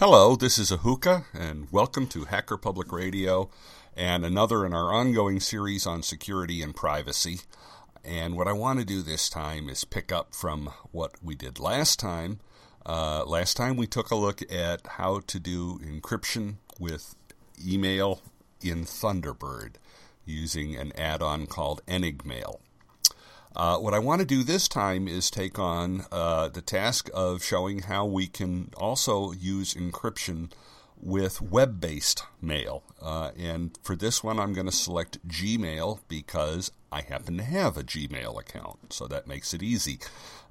Hello, this is Ahuka, and welcome to Hacker Public Radio and another in our ongoing series on security and privacy. And what I want to do this time is pick up from what we did last time. Uh, last time we took a look at how to do encryption with email in Thunderbird using an add on called Enigmail. Uh, what I want to do this time is take on uh, the task of showing how we can also use encryption with web based mail. Uh, and for this one, I'm going to select Gmail because I happen to have a Gmail account, so that makes it easy.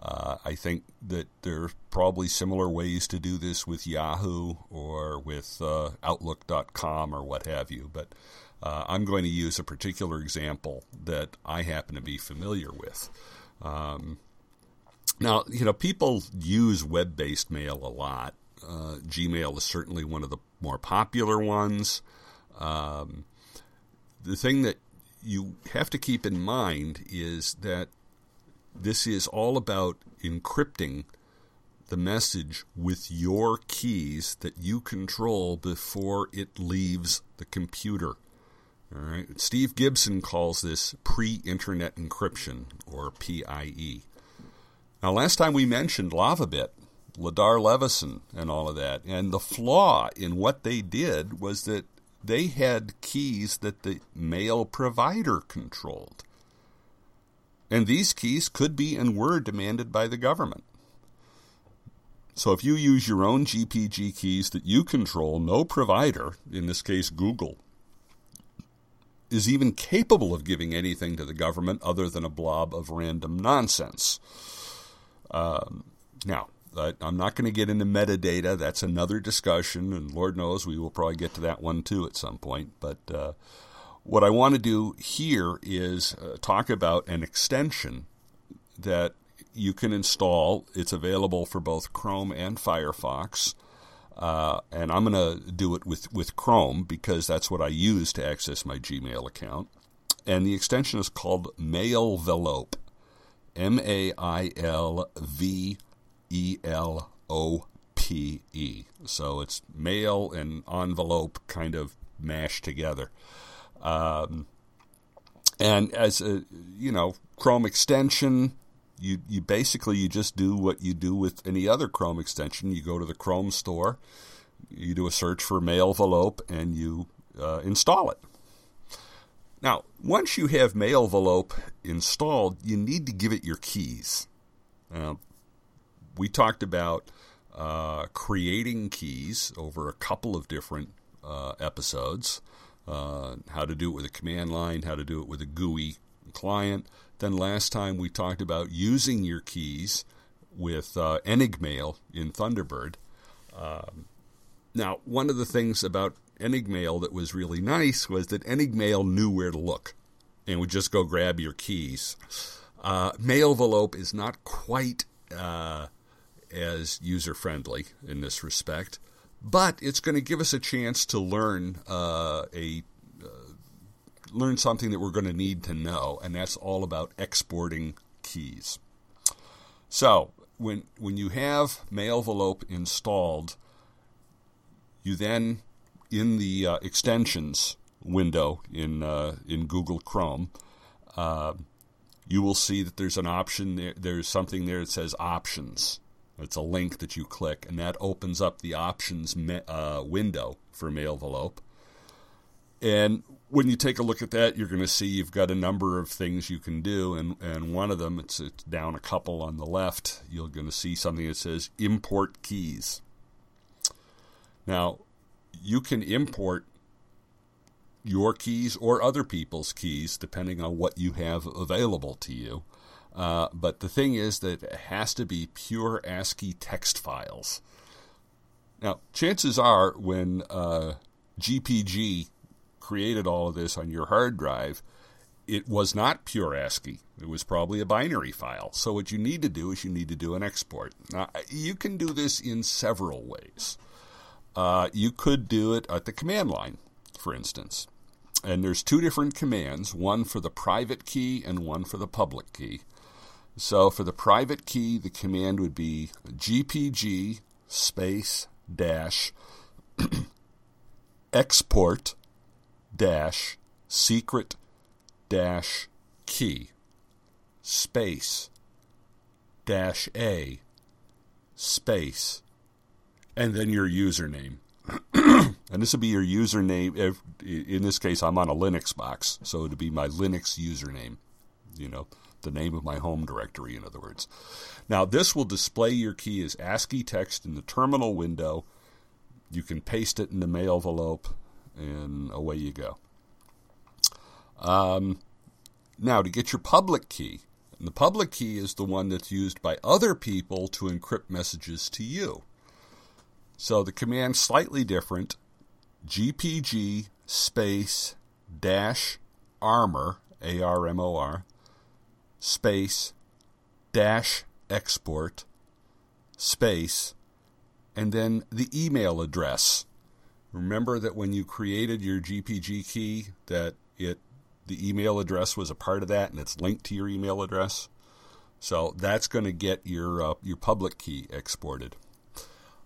Uh, I think that there are probably similar ways to do this with Yahoo or with uh, Outlook.com or what have you, but uh, I'm going to use a particular example that I happen to be familiar with. Um, now, you know, people use web based mail a lot. Uh, Gmail is certainly one of the more popular ones. Um, the thing that you have to keep in mind is that this is all about encrypting the message with your keys that you control before it leaves the computer. All right. Steve Gibson calls this pre-internet encryption or PIE. Now, last time we mentioned LavaBit, Ladar Levison, and all of that, and the flaw in what they did was that they had keys that the mail provider controlled. And these keys could be and were demanded by the government. So if you use your own GPG keys that you control, no provider, in this case Google, is even capable of giving anything to the government other than a blob of random nonsense. Um, now, I'm not going to get into metadata. That's another discussion, and Lord knows we will probably get to that one too at some point. But uh, what I want to do here is uh, talk about an extension that you can install. It's available for both Chrome and Firefox. Uh, and I'm going to do it with, with Chrome because that's what I use to access my Gmail account. And the extension is called Mailvelope. M A I L V E L O P E. So it's mail and envelope kind of mashed together. Um, and as a, you know, Chrome extension, you you basically you just do what you do with any other Chrome extension. You go to the Chrome store, you do a search for Mailvelope, and you uh, install it. Now, once you have Mailvelope installed, you need to give it your keys. Uh, we talked about uh, creating keys over a couple of different uh, episodes. Uh, how to do it with a command line, how to do it with a GUI client. Then last time we talked about using your keys with uh, Enigmail in Thunderbird. Um, now, one of the things about Enigmail that was really nice was that Enigmail knew where to look and would just go grab your keys. Uh, Mailvelope is not quite uh, as user friendly in this respect, but it's going to give us a chance to learn uh, a learn something that we're going to need to know, and that's all about exporting keys. So, when, when you have Mailvelope installed, you then, in the uh, extensions window in, uh, in Google Chrome, uh, you will see that there's an option there, there's something there that says options. It's a link that you click, and that opens up the options me- uh, window for Mailvelope. And when you take a look at that, you're going to see you've got a number of things you can do, and, and one of them, it's, it's down a couple on the left, you're going to see something that says import keys. Now, you can import your keys or other people's keys, depending on what you have available to you. Uh, but the thing is that it has to be pure ASCII text files. Now, chances are when uh, GPG created all of this on your hard drive, it was not pure ASCII. It was probably a binary file. So what you need to do is you need to do an export. Now, you can do this in several ways. Uh, you could do it at the command line, for instance. And there's two different commands, one for the private key and one for the public key. So for the private key, the command would be gpg space dash export dash secret dash key space dash a space. And then your username. And this would be your username if, in this case i'm on a linux box so it would be my linux username you know the name of my home directory in other words. Now this will display your key as ascii text in the terminal window. You can paste it in the Mailvelope and away you go um, now to get your public key and the public key is the one that's used by other people to encrypt messages to you. So the command's slightly different. GPG space dash armor, A R M O R, space dash export space, and then the email address. Remember that when you created your GPG key, that it the email address was a part of that, and it's linked to your email address. So that's going to get your uh, your public key exported.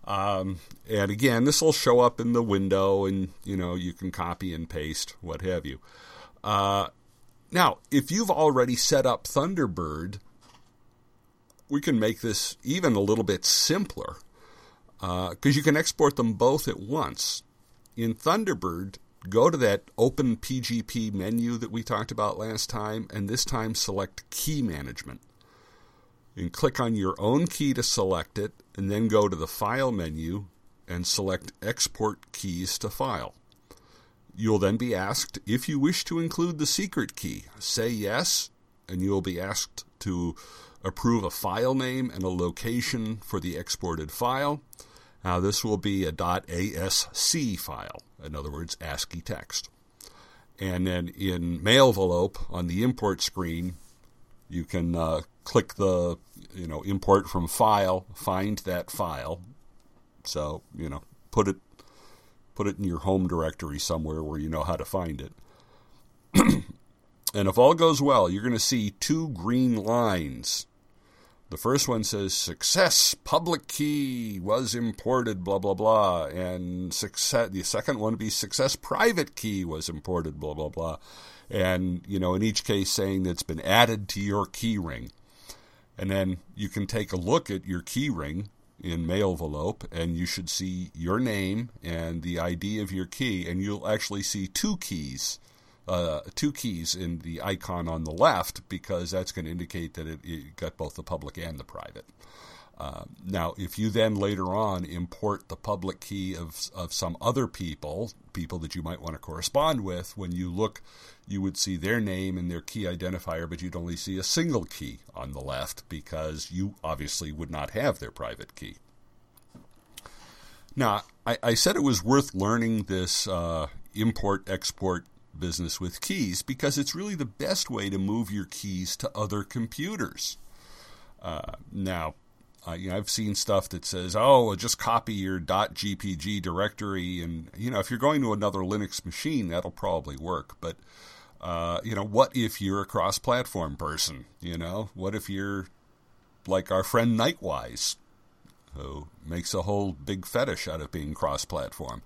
Um, and again, this will show up in the window, and you know you can copy and paste, what have you. Uh, now, if you've already set up Thunderbird, we can make this even a little bit simpler because uh, you can export them both at once. In Thunderbird, go to that open PGP menu that we talked about last time, and this time select Key Management. And click on your own key to select it, and then go to the File menu and select Export Keys to File. You'll then be asked if you wish to include the secret key. Say yes, and you will be asked to approve a file name and a location for the exported file. Now, this will be a .asc file, in other words, ASCII text. And then in Mailvelope on the import screen, you can uh, click the you know import from file, find that file. So you know put it put it in your home directory somewhere where you know how to find it. and if all goes well, you're going to see two green lines the first one says success public key was imported blah blah blah. And success the second one would be success private key was imported blah blah blah. And you know in each case saying that it's been added to your key ring. And then you can take a look at your key ring in Mailvelope and you should see your name and the ID of your key and you'll actually see two keys uh, two keys in the icon on the left because that's going to indicate that it, it, got both the public and the private. Uh, now, if you then later on import the public key of, of some other people, people that you might want to correspond with, when you look, you would see their name and their key identifier, but you'd only see a single key on the left because you obviously would not have their private key. Now, I, I said it was worth learning this uh, import export business with keys because it's really the best way to move your keys to other computers. Uh, now, you know, I've seen stuff that says, "Oh, just copy your .gpg directory," and you know, if you're going to another Linux machine, that'll probably work. But uh, you know, what if you're a cross-platform person? You know, what if you're like our friend Knightwise, who makes a whole big fetish out of being cross-platform?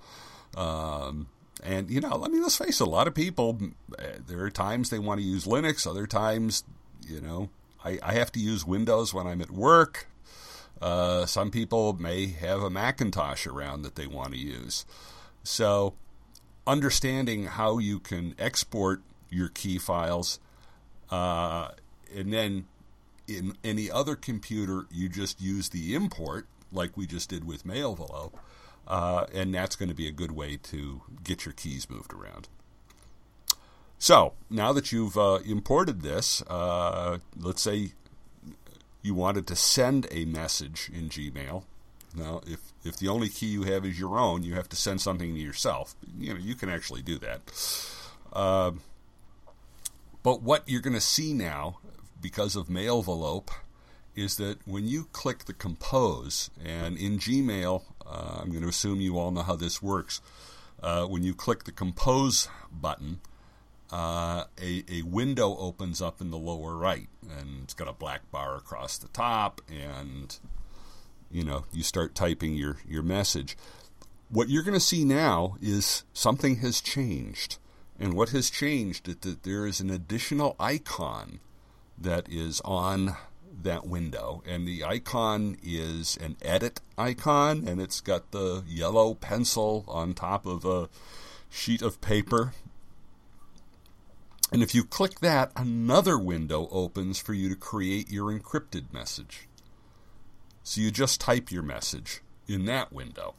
Um, and, you know, let me let's face it, a lot of people, eh, there are times they want to use Linux, other times, you know, I, I have to use Windows when I'm at work. Uh, some people may have a Macintosh around that they want to use. So, understanding how you can export your key files, uh, and then in any other computer, you just use the import, like we just did with Mailvelope uh, and that's going to be a good way to get your keys moved around. So now that you've uh, imported this, uh, let's say you wanted to send a message in Gmail. Now, if if the only key you have is your own, you have to send something to yourself. You know, you can actually do that. Uh, but what you're going to see now, because of Mailvelope, is that when you click the compose, and in Gmail, uh, I'm going to assume you all know how this works. Uh, when you click the compose button, uh, a, a window opens up in the lower right, and it's got a black bar across the top, and you know you start typing your your message. What you're going to see now is something has changed, and what has changed is that there is an additional icon that is on that window, and the icon is an edit icon, and it's got the yellow pencil on top of a sheet of paper. And if you click that, another window opens for you to create your encrypted message. So you just type your message in that window.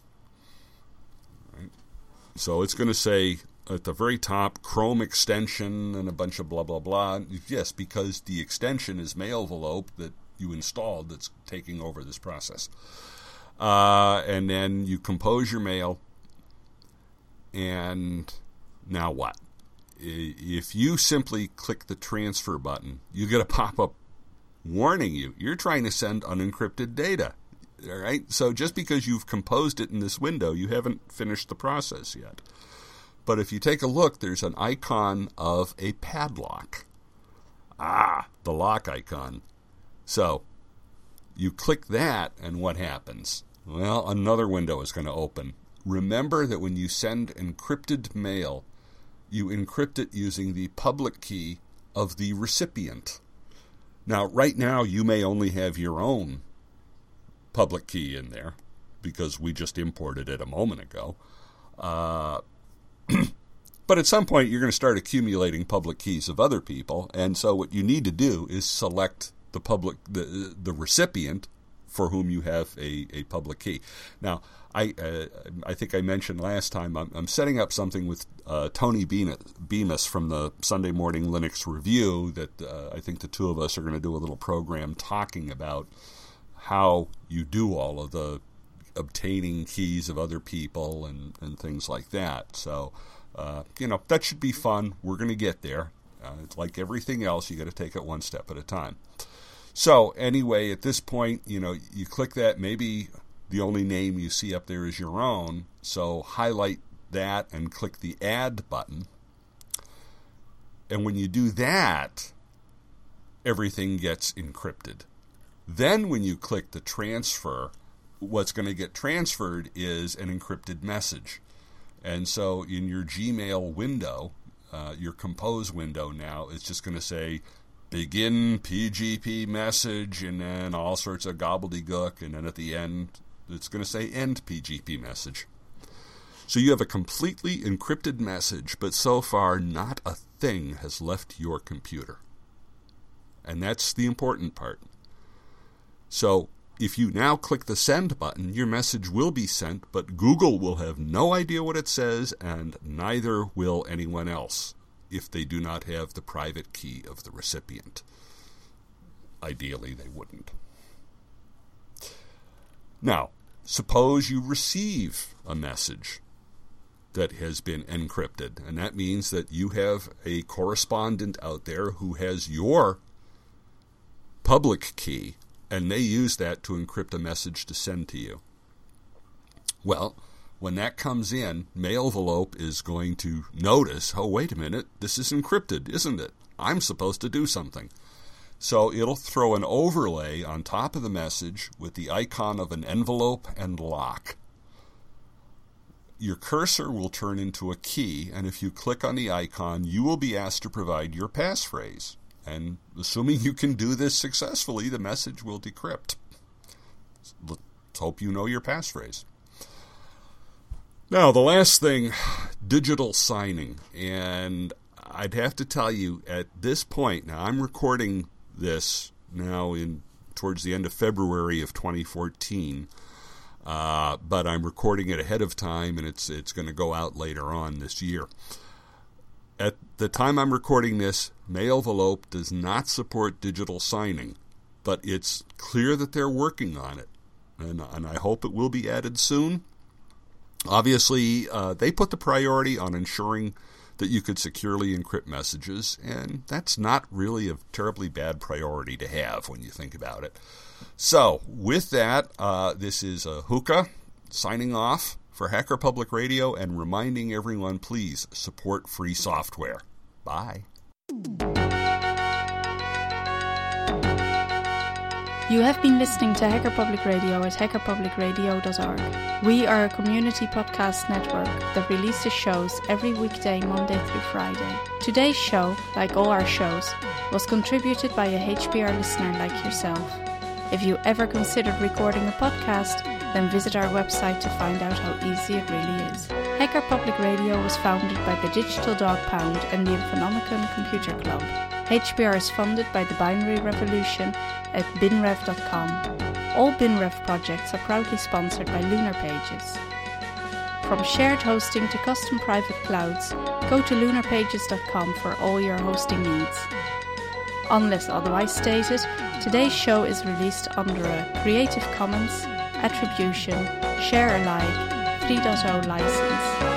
Right? So it's going to say at the very top Chrome extension and a bunch of blah blah blah. Yes, because the extension is Mailvelope that you installed that's taking over this process. Uh, and then you compose your mail, and now what? If you simply click the transfer button, you get a pop up warning you you're trying to send unencrypted data. All right? So just because you've composed it in this window, you haven't finished the process yet. But if you take a look, there's an icon of a padlock. Ah, the lock icon. So you click that, and what happens? Well, another window is going to open. Remember that when you send encrypted mail, you encrypt it using the public key of the recipient. Now, right now, you may only have your own public key in there because we just imported it a moment ago. Uh, but at some point, you're going to start accumulating public keys of other people, and so what you need to do is select the public the the recipient for whom you have a, a public key. Now, I uh, I think I mentioned last time I'm, I'm setting up something with uh, Tony Bemis from the Sunday Morning Linux Review that uh, I think the two of us are going to do a little program talking about how you do all of the obtaining keys of other people and, and things like that. So, uh, you know, that should be fun. We're going to get there. Uh, it's like everything else, you got to take it one step at a time. So anyway, at this point, you know, you click that. Maybe the only name you see up there is your own. So highlight that and click the add button. And when you do that, everything gets encrypted. Then when you click the transfer, what's going to get transferred is an encrypted message. And so in your Gmail window, uh, your compose window now, it's just going to say begin PGP message and then all sorts of gobbledygook, and then at the end, it's going to say end PGP message. So you have a completely encrypted message, but so far not a thing has left your computer. And that's the important part. So if you now click the send button, your message will be sent, but Google will have no idea what it says, and neither will anyone else if they do not have the private key of the recipient. Ideally, they wouldn't. Now, suppose you receive a message that has been encrypted, and that means that you have a correspondent out there who has your public key, and they use that to encrypt a message to send to you. Well, when that comes in, Mailvelope is going to notice, oh, wait a minute, this is encrypted, isn't it? I'm supposed to do something. So it'll throw an overlay on top of the message with the icon of an envelope and lock. Your cursor will turn into a key, and if you click on the icon, you will be asked to provide your passphrase. And assuming you can do this successfully, the message will decrypt. Let's hope you know your passphrase. Now, the last thing digital signing. And I'd have to tell you at this point, now I'm recording this now in towards the end of February of 2014. Uh, but I'm recording it ahead of time, and it's it's going to go out later on this year. The time I'm recording this, Mailvelope does not support digital signing, but it's clear that they're working on it, and, and I hope it will be added soon. Obviously, uh, they put the priority on ensuring that you could securely encrypt messages, and that's not really a terribly bad priority to have when you think about it. So, with that, uh, this is uh, Ahuka signing off for Hacker Public Radio and reminding everyone please support free software. Bye. You have been listening to Hacker Public Radio at hackerpublicradio.org. We are a community podcast network that releases shows every weekday, Monday through Friday. Today's show, like all our shows, was contributed by a HPR listener like yourself. If you ever considered recording a podcast, then visit our website to find out how easy it really is. Hacker Public Radio was founded by the Digital Dog Pound and the Infonomicon Computer Club. HPR is funded by the Binary Revolution at binrev.com. All BinRev projects are proudly sponsored by Lunar Pages. From shared hosting to custom private clouds, go to lunarpages.com for all your hosting needs. Unless otherwise stated, today's show is released under a Creative Commons Attribution Share Alike 3.0 license.